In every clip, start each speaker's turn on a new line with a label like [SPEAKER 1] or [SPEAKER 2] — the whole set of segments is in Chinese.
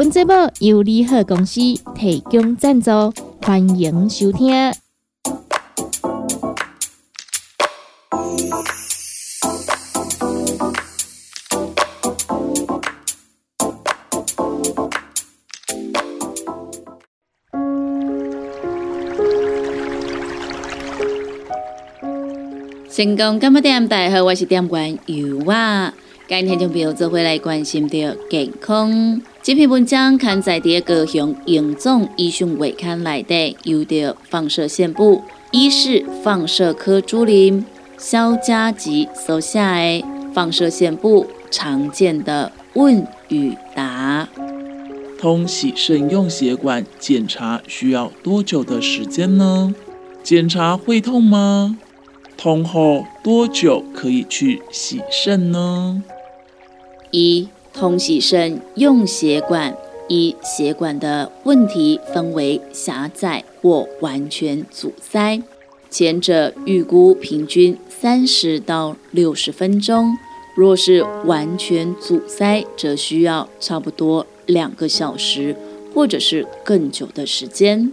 [SPEAKER 1] 本节目由利好公司提供赞助，欢迎收听。
[SPEAKER 2] 成功干么店？大家好，我是店员尤啊。今天就朋友做回来关心的健康。这篇文章刊载在高雄营总医讯卫刊内底，由着放射线部医师放射科主任肖家吉所写的放射线部常见的问与答。
[SPEAKER 3] 通洗肾用血管检查需要多久的时间呢？检查会痛吗？通后多久可以去洗肾呢？
[SPEAKER 2] 一通洗肾用血管，一血管的问题分为狭窄或完全阻塞。前者预估平均三十到六十分钟，若是完全阻塞，则需要差不多两个小时，或者是更久的时间。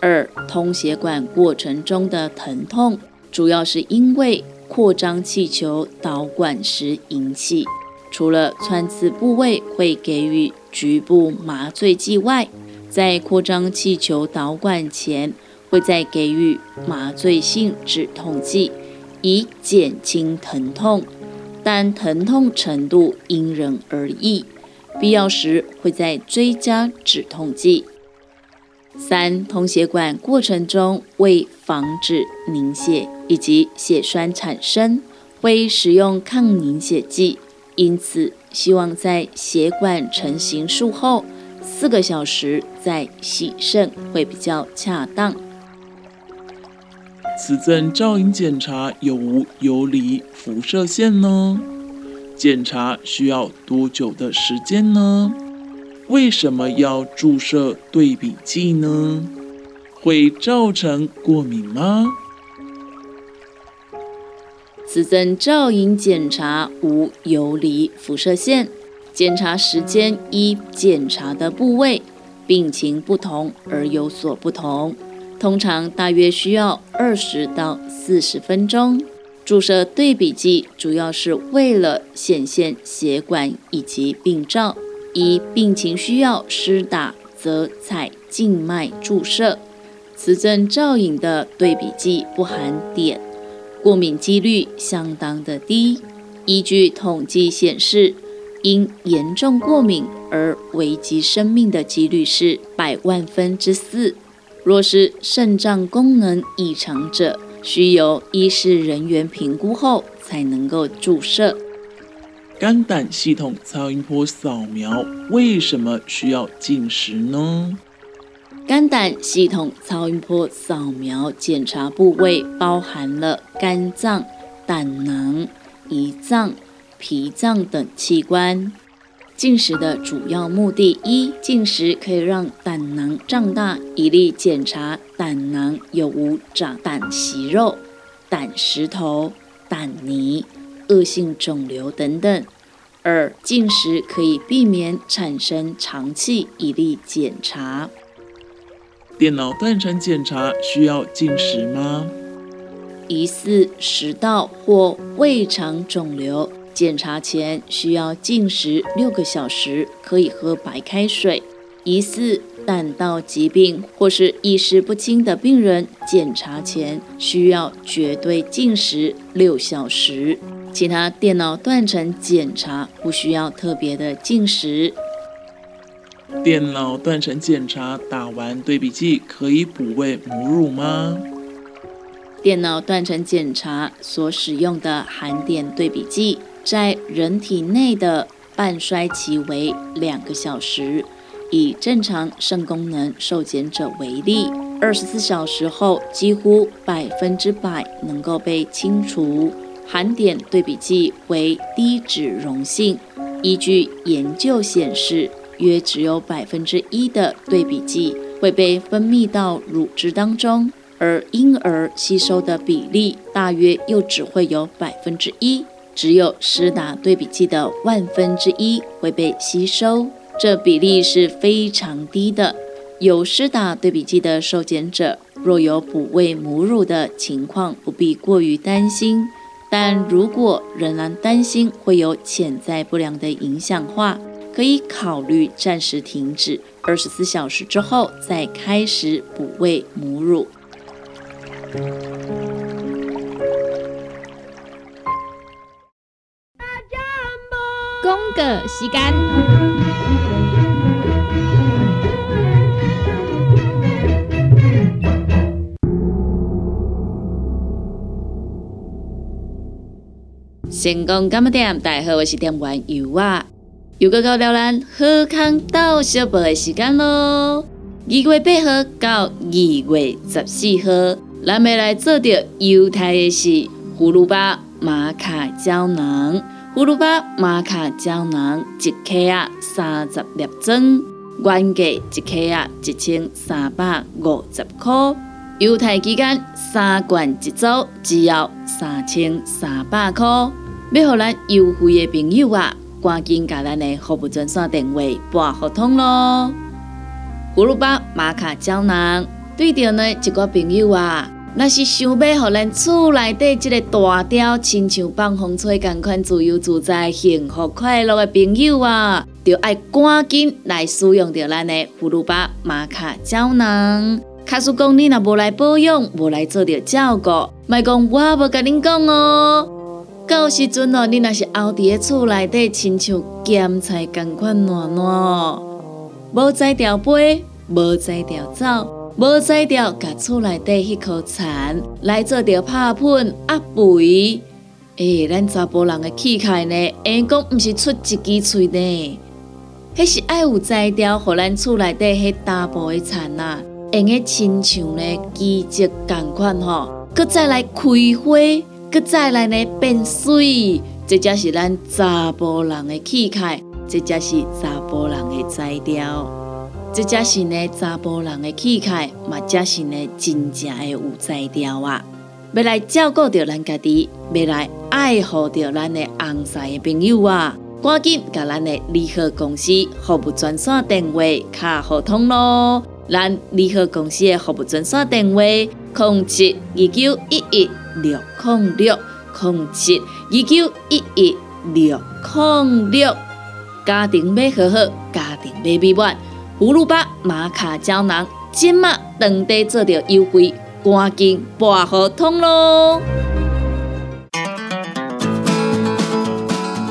[SPEAKER 2] 二通血管过程中的疼痛，主要是因为扩张气球导管时引起。除了穿刺部位会给予局部麻醉剂外，在扩张气球导管前，会再给予麻醉性止痛剂，以减轻疼痛，但疼痛程度因人而异，必要时会再追加止痛剂。三、通血管过程中为防止凝血以及血栓产生，会使用抗凝血剂。因此，希望在血管成型术后四个小时再洗肾会比较恰当。
[SPEAKER 3] 磁振造影检查有无游离辐射线呢？检查需要多久的时间呢？为什么要注射对比剂呢？会造成过敏吗？
[SPEAKER 2] 磁振造影检查无游离辐射线，检查时间依检查的部位、病情不同而有所不同，通常大约需要二十到四十分钟。注射对比剂主要是为了显现血管以及病灶，依病情需要施打则采静脉注射。磁振造影的对比剂不含碘。过敏几率相当的低，依据统计显示，因严重过敏而危及生命的几率是百万分之四。若是肾脏功能异常者，需由医师人员评估后才能够注射。
[SPEAKER 3] 肝胆系统超音波扫描为什么需要进食呢？
[SPEAKER 2] 肝胆系统超音波扫描检查部位包含了肝脏、胆囊、胰脏、脾脏等器官。进食的主要目的：一、进食可以让胆囊胀大，以利检查胆囊有无长胆息肉、胆石头、胆泥、恶性肿瘤等等；二、进食可以避免产生肠气，以利检查。
[SPEAKER 3] 电脑断层检查需要进食吗？
[SPEAKER 2] 疑似食道或胃肠肿瘤，检查前需要进食六个小时，可以喝白开水。疑似胆道疾病或是意识不清的病人，检查前需要绝对进食六小时。其他电脑断层检查不需要特别的进食。
[SPEAKER 3] 电脑断层检查打完对比剂可以补喂母乳吗？
[SPEAKER 2] 电脑断层检查所使用的含碘对比剂，在人体内的半衰期为两个小时，以正常肾功能受检者为例，二十四小时后几乎百分之百能够被清除。含碘对比剂为低脂溶性，依据研究显示，约只有百分之一的对比剂会被分泌到乳汁当中，而婴儿吸收的比例大约又只会有百分之一，只有施打对比剂的万分之一会被吸收，这比例是非常低的。有施打对比剂的受检者，若有哺喂母乳的情况，不必过于担心。但如果仍然担心会有潜在不良的影响话，可以考虑暂时停止，二十四小时之后再开始补喂母乳。
[SPEAKER 1] 公个时间。
[SPEAKER 2] 成功干么点？大家好，我是店员尤啊，又到到了咱好康到小宝的时间咯。二月八号到二月十四号，咱要来做着犹太的是葫芦巴玛卡胶囊。葫芦巴玛卡胶囊一克啊三十粒装，原价一克啊一千三百五十块。犹太期间三罐一组，只要三千三百块。要互咱优惠的朋友啊，赶紧甲咱的服务专线电话拨合通咯。葫芦巴玛卡胶囊，对着呢一个朋友啊，若是想要互咱厝内底即个大雕，亲像放风吹共款自由自在、幸福快乐的朋友啊，就爱赶紧来使用着咱的葫芦巴玛卡胶囊。卡叔讲你若无来保养，无来做着照顾，莫讲我无甲恁讲哦。到时阵哦，你若是后伫个厝内底，亲像咸菜共款烂烂哦，无摘掉杯，无摘掉走，无摘掉甲厝内底迄颗蚕来做着拍喷压肥。诶，咱查甫人的气概呢，会讲毋是出一支喙呢，迄是爱有摘掉，互咱厝内底迄大部的蚕啊，用个亲像呢机节共款吼，搁再来开花。佮再来呢变水，这才是咱查甫人的气概，这才是查甫人的才调，这才是呢查甫人的气概，嘛才是呢真正的有才调啊！要来照顾着咱家己，要来爱护着咱的红晒的朋友啊！赶紧甲咱的利合公司服务专线电话卡互通咯！咱利合公司的服务专线电话：零七二九一一。六零六零七二九一一六零六，家庭要好好，家庭要美满。葫芦巴玛卡胶囊，今麦当地做着优惠，赶紧拨合通咯！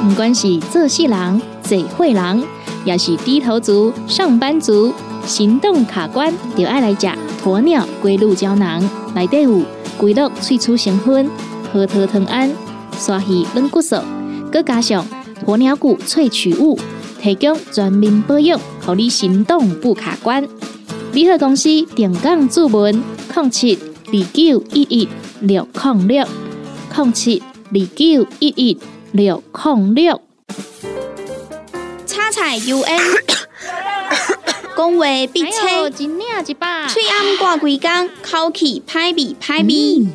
[SPEAKER 1] 不管是做事人、做会人，也是低头族、上班族，行动卡关，就爱来吃鸵鸟龟鹿胶囊，内底有。龟鹿萃取成分，核桃藤胺、刷鱼软骨素，佮加上鸵鸟骨萃取物，提供全面保养，让你行动不卡关。联合公司定岗注文：零七二九一一六零六零七二九一一六零六。
[SPEAKER 4] 叉彩 U N，讲话必清。嘴暗挂几工，口气歹味歹味。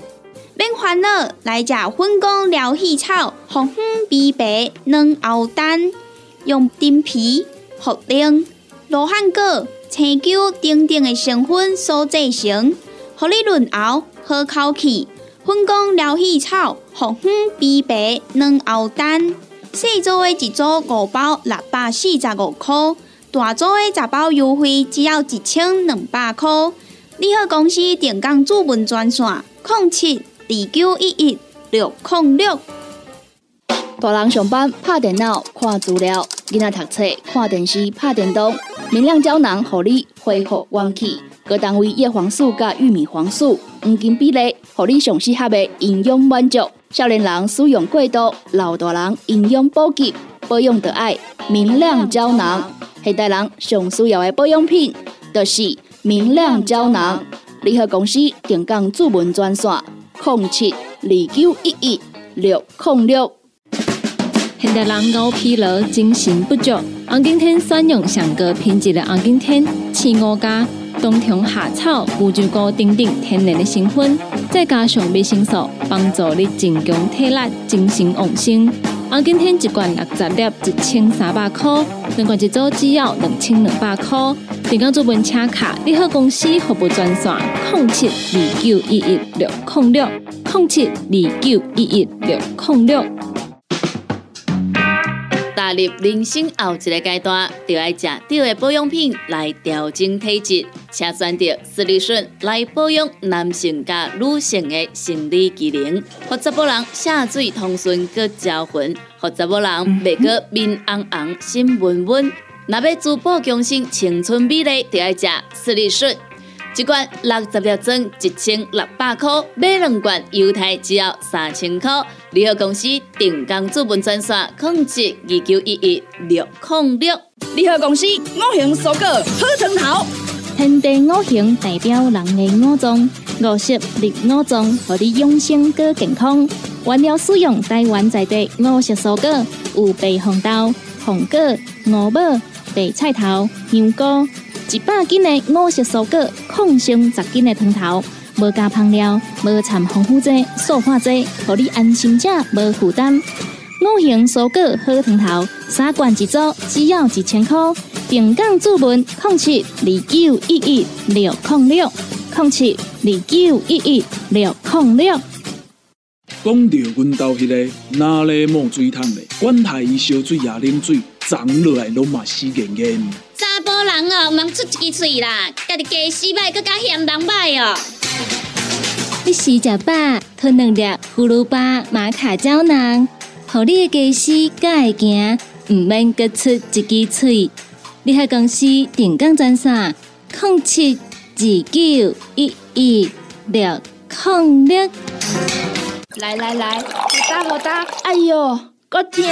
[SPEAKER 4] 免烦恼，来食粉工疗气草，红粉枇杷软藕丹，用丁皮、茯苓、罗汉果、青椒等等的成分所制成，合你润喉好口气。粉工疗气草，红粉枇杷软藕丹，四组的一组五包，六百四十五块。大组的十包优惠只要一千两百块。你好，公司电工主文专线：零七二九一一六零六。
[SPEAKER 5] 大人上班拍电脑看资料，囡仔读册看电视拍电动。明亮胶囊，互你恢复元气。各单位叶黄素加玉米黄素黄金比例，互你上适合的营养满足。少年人使用过度，老大人营养补给保养得爱明亮胶囊。现代人上需要的保养品，就是明亮胶囊。联合公司定岗主文专线：零七二九一一六零六。
[SPEAKER 1] 现代人高疲劳、精神不足，红景天选用上个品质的红景天，青五加冬虫夏草、乌鸡菇等等天然的成分，再加上维生素，帮助你增强体力、精神旺盛。红景天一罐六十粒，一千三百块；两罐一组，只要两千两百块。订购做本车卡，你好公司服务专线：零七二九一一六零六零七二九一一六零六。
[SPEAKER 2] 踏入人生后一个阶段，就要食对的保养品来调整体质，请选择斯利顺来保养男性加女性的生理机能，或者某人下水通顺个招魂，或者某人未过面红红心温温。若要珠宝更新、青春美丽，就要食斯利顺。一罐六十粒装，一千六百块；买两罐，犹太只要三千块。联合公司定岗资本专线：控制二九一一六零六。
[SPEAKER 5] 联合公司五行蔬果好成头，
[SPEAKER 1] 天地五行代表人的五脏，五色绿五脏，让你养生更健康。原料使用台湾在地五色蔬果，有白红豆、红果、五宝、白菜头、香菇。一百斤的五色蔬果，抗性十斤的汤头，无加香料，无掺防腐剂、塑化剂，让你安心吃，无负担。五行蔬果好汤头，三罐一组，只要一千块。平港注文控七二九一一六控六控七二九一一六控六。
[SPEAKER 3] 讲到阮兜迄个哪里冒水桶的，管他伊烧水也啉水，长落来拢嘛死严严。
[SPEAKER 6] 查甫人哦，莫出一支嘴啦，家己家死歹，更加嫌人歹哦。
[SPEAKER 1] 你洗食饱，吞两粒葫芦巴、玛卡胶囊，互你的家洗更会行，毋免各出一支嘴。你喺公司七二九一一六零六。
[SPEAKER 5] 来来来，好打好打，哎哟，够痛！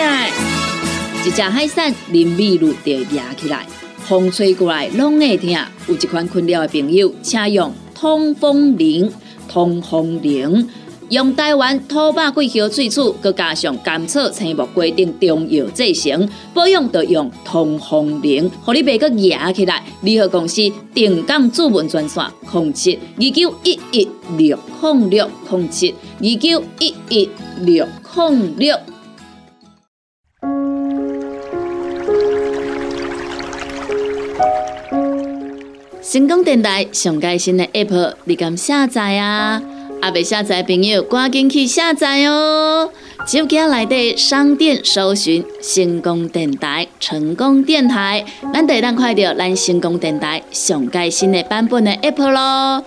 [SPEAKER 2] 一只海扇淋米露就压起来。风吹过来拢会疼，有一款困扰的朋友，请用通风铃。通风铃用台湾土八桂香萃取，佮加上甘草、青木规定中药制成，保养要用通风铃，互你袂佮压起来。联合公司定岗主文专线：零七二九一一六零六零七二九一一六零六。成功电台上盖新的 App，你敢下载啊？阿未下载朋友，赶紧去下载哦！手机内底商店搜寻“成功电台”，成功电台，咱得当快到咱成功电台上盖新的版本的 App 咯。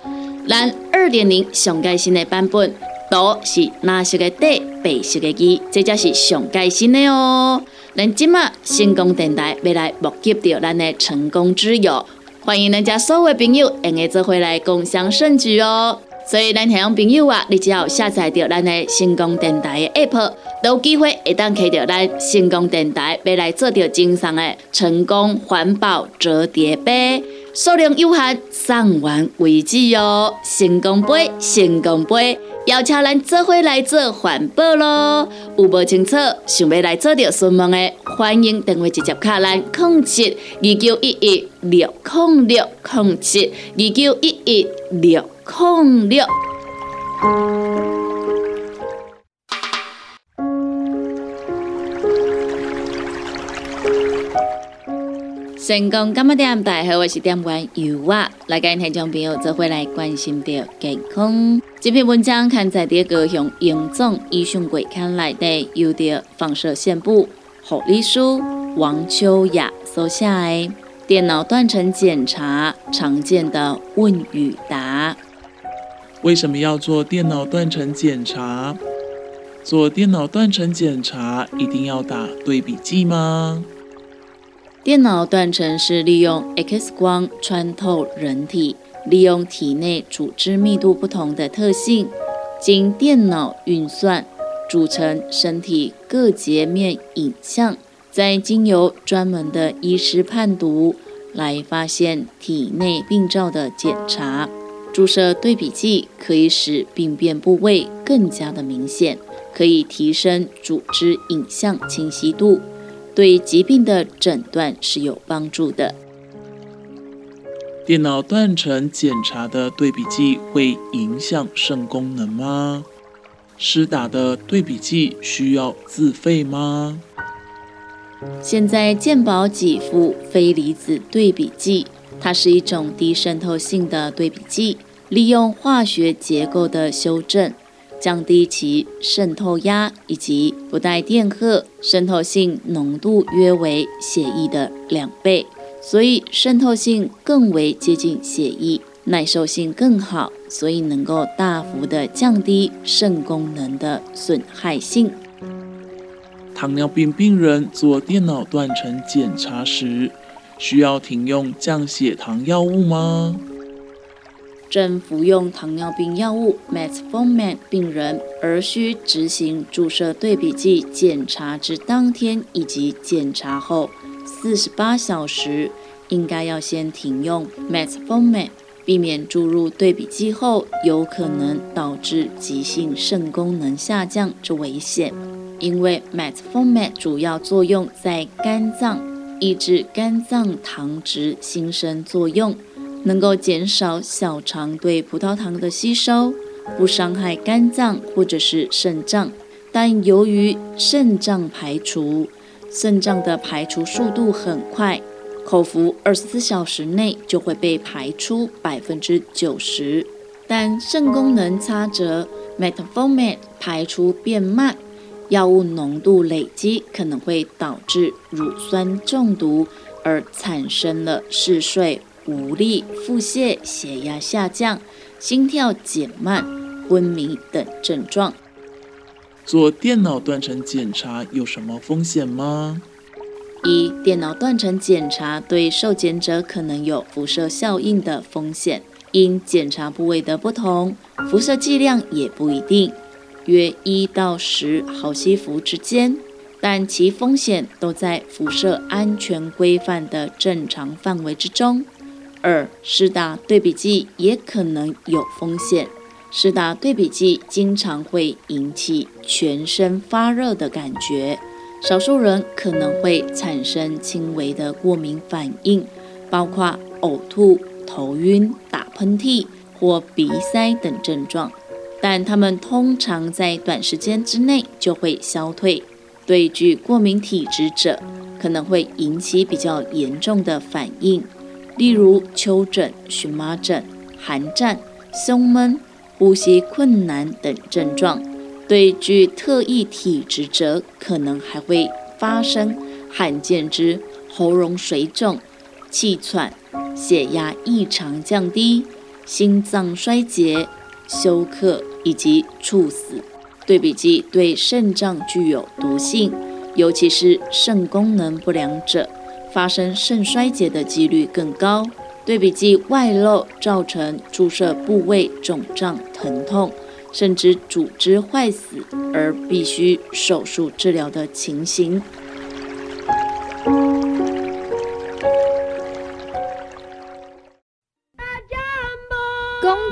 [SPEAKER 2] 咱二点零上盖新的版本，都是蓝色的底，白色的字，这才是上盖新的哦。咱今麦成功电台要来募集到咱的成功之友。欢迎咱家所有朋友用个做回来共享盛举哦！所以咱听众朋友啊，你只要下载到咱的成功电台的 app，都有机会会当开到咱成功电台，要来做到精上的成功环保折叠杯，数量有限，送完为止哦！成功杯，成功杯。邀请咱做伙来做环保咯，有无清楚想要来做着询问的，欢迎电话直接卡咱控制二九一一六零六零七二九一一六零六。成功今日点大好，我是点员尤娃，来跟听众朋友做回来关心着健康。这篇文章刊载在高雄荣总医学会刊内的，由着放射线部护理师王秋雅所写的电脑断层检查常见的问与答。
[SPEAKER 3] 为什么要做电脑断层检查？做电脑断层检查一定要打对比剂吗？
[SPEAKER 2] 电脑断层是利用 X 光穿透人体，利用体内组织密度不同的特性，经电脑运算，组成身体各截面影像，再经由专门的医师判读来发现体内病灶的检查。注射对比剂可以使病变部位更加的明显，可以提升组织影像清晰度，对疾病的诊断是有帮助的。
[SPEAKER 3] 电脑断层检查的对比剂会影响肾功能吗？施打的对比剂需要自费吗？
[SPEAKER 2] 现在健保给付非离子对比剂。它是一种低渗透性的对比剂，利用化学结构的修正，降低其渗透压以及不带电荷，渗透性浓度约为血液的两倍，所以渗透性更为接近血液，耐受性更好，所以能够大幅的降低肾功能的损害性。
[SPEAKER 3] 糖尿病病人做电脑断层检查时。需要停用降血糖药物吗？
[SPEAKER 2] 正服用糖尿病药物 Metformin 病人，而需执行注射对比剂检查之当天以及检查后四十八小时，应该要先停用 Metformin，避免注入对比剂后有可能导致急性肾功能下降之危险。因为 Metformin 主要作用在肝脏。抑制肝脏糖质新生作用，能够减少小肠对葡萄糖的吸收，不伤害肝脏或者是肾脏。但由于肾脏排除，肾脏的排除速度很快，口服二十四小时内就会被排出百分之九十。但肾功能差则 Metformin 排出变慢。药物浓度累积可能会导致乳酸中毒，而产生了嗜睡、无力、腹泻、血压下降、心跳减慢、昏迷等症状。
[SPEAKER 3] 做电脑断层检查有什么风险吗？
[SPEAKER 2] 一、电脑断层检查对受检者可能有辐射效应的风险，因检查部位的不同，辐射剂量也不一定。约一到十毫西弗之间，但其风险都在辐射安全规范的正常范围之中。二、施打对比剂也可能有风险。施打对比剂经常会引起全身发热的感觉，少数人可能会产生轻微的过敏反应，包括呕吐、头晕、打喷嚏或鼻塞等症状。但它们通常在短时间之内就会消退。对具过敏体质者，可能会引起比较严重的反应，例如丘疹、荨麻疹、寒战、胸闷、呼吸困难等症状。对具特异体质者，可能还会发生罕见之喉咙水肿、气喘、血压异常降低、心脏衰竭。休克以及猝死，对比剂对肾脏具有毒性，尤其是肾功能不良者，发生肾衰竭的几率更高。对比剂外漏造成注射部位肿胀、疼痛，甚至组织坏死而必须手术治疗的情形。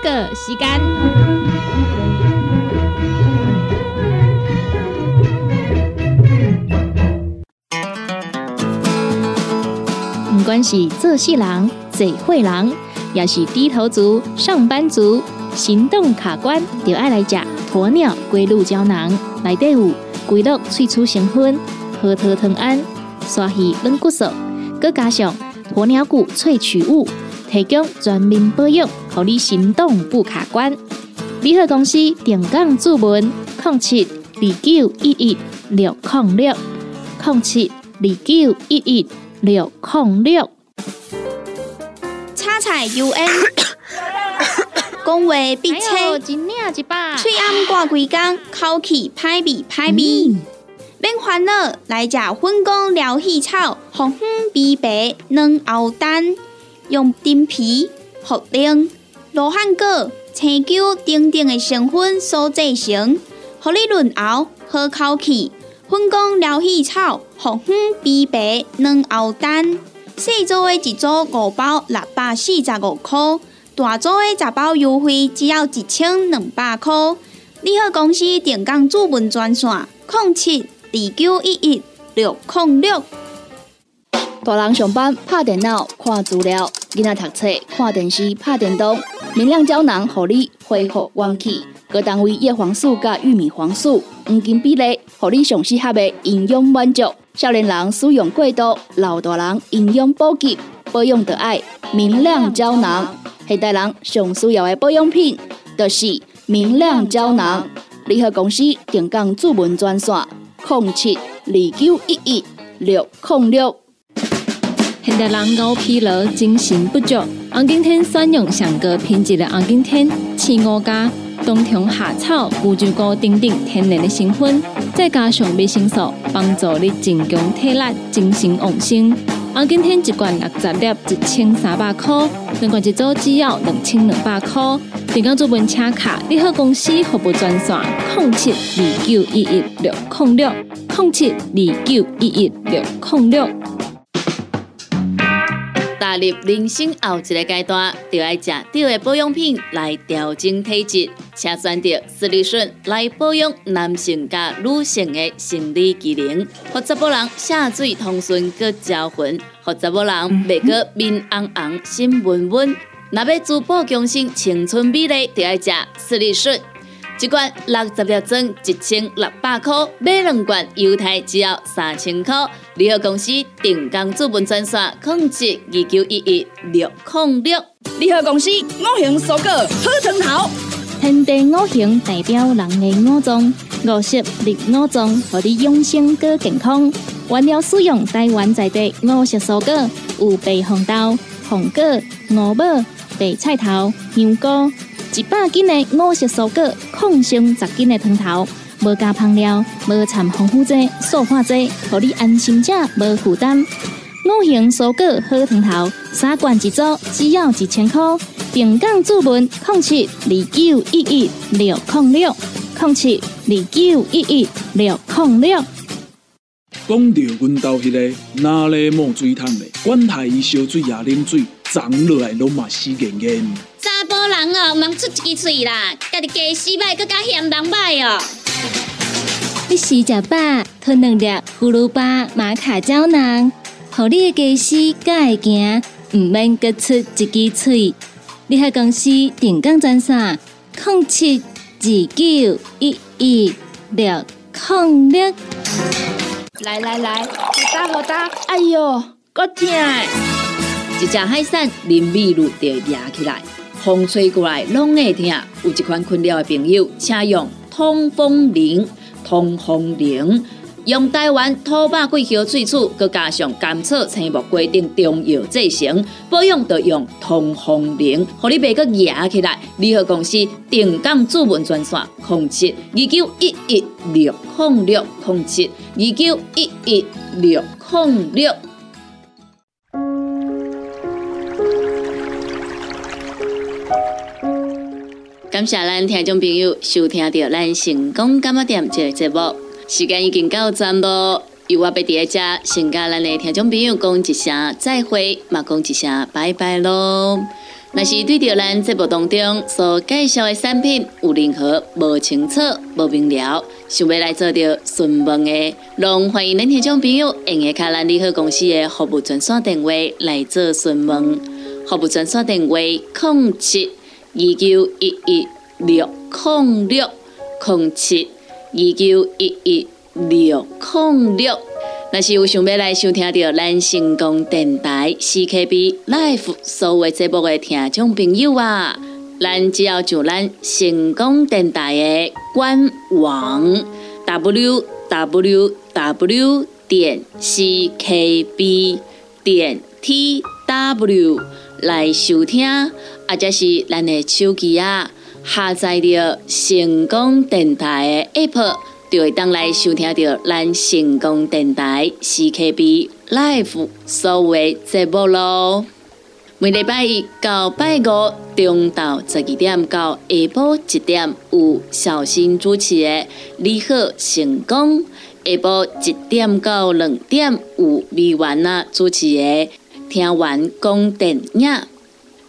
[SPEAKER 1] 个时间，是做事人、做会人，也是低头族、上班族，行动卡关，就爱来吃鸵鸟龟鹿胶囊。内底有龟鹿萃取成分，核桃藤胺、刷鱼软骨素，佮加上鸵鸟骨萃取物。提供全面保养，让你行动不卡关。联合公司定岗注文：零七二九一一六零六零七二九一一六零六。
[SPEAKER 4] 叉彩 U N，讲话必切，嘴暗挂几工，口气歹味歹味。免烦恼，来食粉工疗气草，红粉碧白软喉丹。用丁皮、茯苓、罗汉果、青椒等等的成分所制成，合你润喉好口气，粉工疗气草，红粉枇杷软藕蛋，四组的一组五包六百四十五块，大组的十包优惠只要一千两百块。你好，公司电工主文专线：零七二九一一六零六。
[SPEAKER 5] 大人上班拍电脑看资料，囡仔读册看电视拍电动，明亮胶囊互你恢复元气。各单位叶黄素加玉米黄素黄金比例，互你上适合的营养满足。少年人使用过度，老大人营养补给保养的爱明亮胶囊。现代人上需要的保养品，就是明亮胶囊。联合公司定岗主文专线：零七二九一一六零六。
[SPEAKER 1] 现代人熬疲劳、精神不足，红景天选用上个品质的红景天，四五加冬虫夏草、乌鸡菇等等天然的成分，再加上维生素，帮助你增强体力、精神旺盛。红景天一罐六十粒，一千三百块；两罐一组只要两千两百块。订购做本车卡，你好公司服务专线：零七二九一一六零六零七二九一一六零六。
[SPEAKER 2] 踏入人生后一个阶段，就要食对的保养品来调整体质，请选择斯利顺来保养男性加女性的生理机能，或者某人下水通顺个招魂，或者某人未过面红红心温温。若要珠宝更新、青春美丽，就要食斯利顺。一罐六十粒装，一千六百块；买两罐，犹太只要三千块。联合公司定岗资本专线：控制二九一一六零六。
[SPEAKER 5] 联合公司五行蔬果好成头，
[SPEAKER 1] 天地五行代表人的五脏，五色绿五脏，让你养生更健康。原料使用台湾在地五色蔬果，有白红豆、红果、五宝、白菜头、香菇。一百斤的五色蔬果，抗性十斤的汤头，无加香料，无掺防腐剂、塑化剂，让你安心吃，无负担。五行蔬果好汤头，三罐一组，只要一千块。平港注文：零七二九一一六零六零七二九一一六零六。
[SPEAKER 3] 讲到阮兜迄个哪里冒水桶的，管他伊烧水也啉水，长落来拢嘛死严严。
[SPEAKER 6] 查甫人哦，毋通出一支喙啦，家己家死歹，更加嫌人歹哦。
[SPEAKER 1] 你洗食饱，吞两粒葫芦巴、玛卡胶囊，互你的家洗才会行，毋免各出一支喙。你喺公司定岗专线：零七二九一一六零六。
[SPEAKER 5] 来来来，好打好打，哎哟，够痛！
[SPEAKER 2] 一只海扇淋米露就压起来，风吹过来拢会痛。有一款困扰的朋友，请用通风铃。通风铃用台湾土八桂香萃取，佮加上甘草、青木规定中药制成，保养要用通风铃，互你袂佮压起来。联合公司定岗主文专线：零七二九一一六零六零七二九一一六零六。感谢咱听众朋友收听到咱成功感冒店这个节目，时间已经到站咯。由我伫在遮，先甲咱的听众朋友讲一声再会，嘛讲一声拜拜咯。若是对着咱节目当中所介绍的产品有任何无清楚、无明了，想要来做着询问的，拢欢迎恁听众朋友用下卡咱利好公司的服务专线电话来做询问。服务专线电话：零七。二九一一六零六零七二九一一六零六，若是有想要来收听到咱成功电台 CKB Life 所有节目的听众朋友啊，咱只要上咱成功电台的官网 w w w 点 c k b 点 t w 来收听。或者是咱的手机啊，下载着成功电台的 App，就会当来收听到咱成功电台 CKB Live 所有节目咯。每礼拜一到拜五中昼十二点到下晡一点，有小新主持的你好成功。下晡一点到两点有美完啊主持的听完讲电影，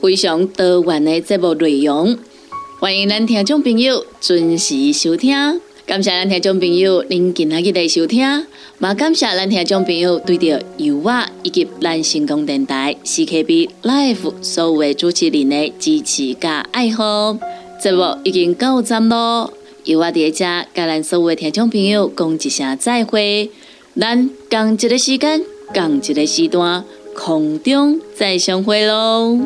[SPEAKER 2] 非常多元的节目内容，欢迎咱听众朋友准时收听。感谢咱听众朋友您今日的收听，也感谢咱听众朋友对着油画以及咱成功电台 CKB Life 所有的主持人的支持加爱好。节目已经到站咯。由我伫遮甲咱所有听众朋友讲一声再会，咱共一个时间，共一个时段，空中再相会喽。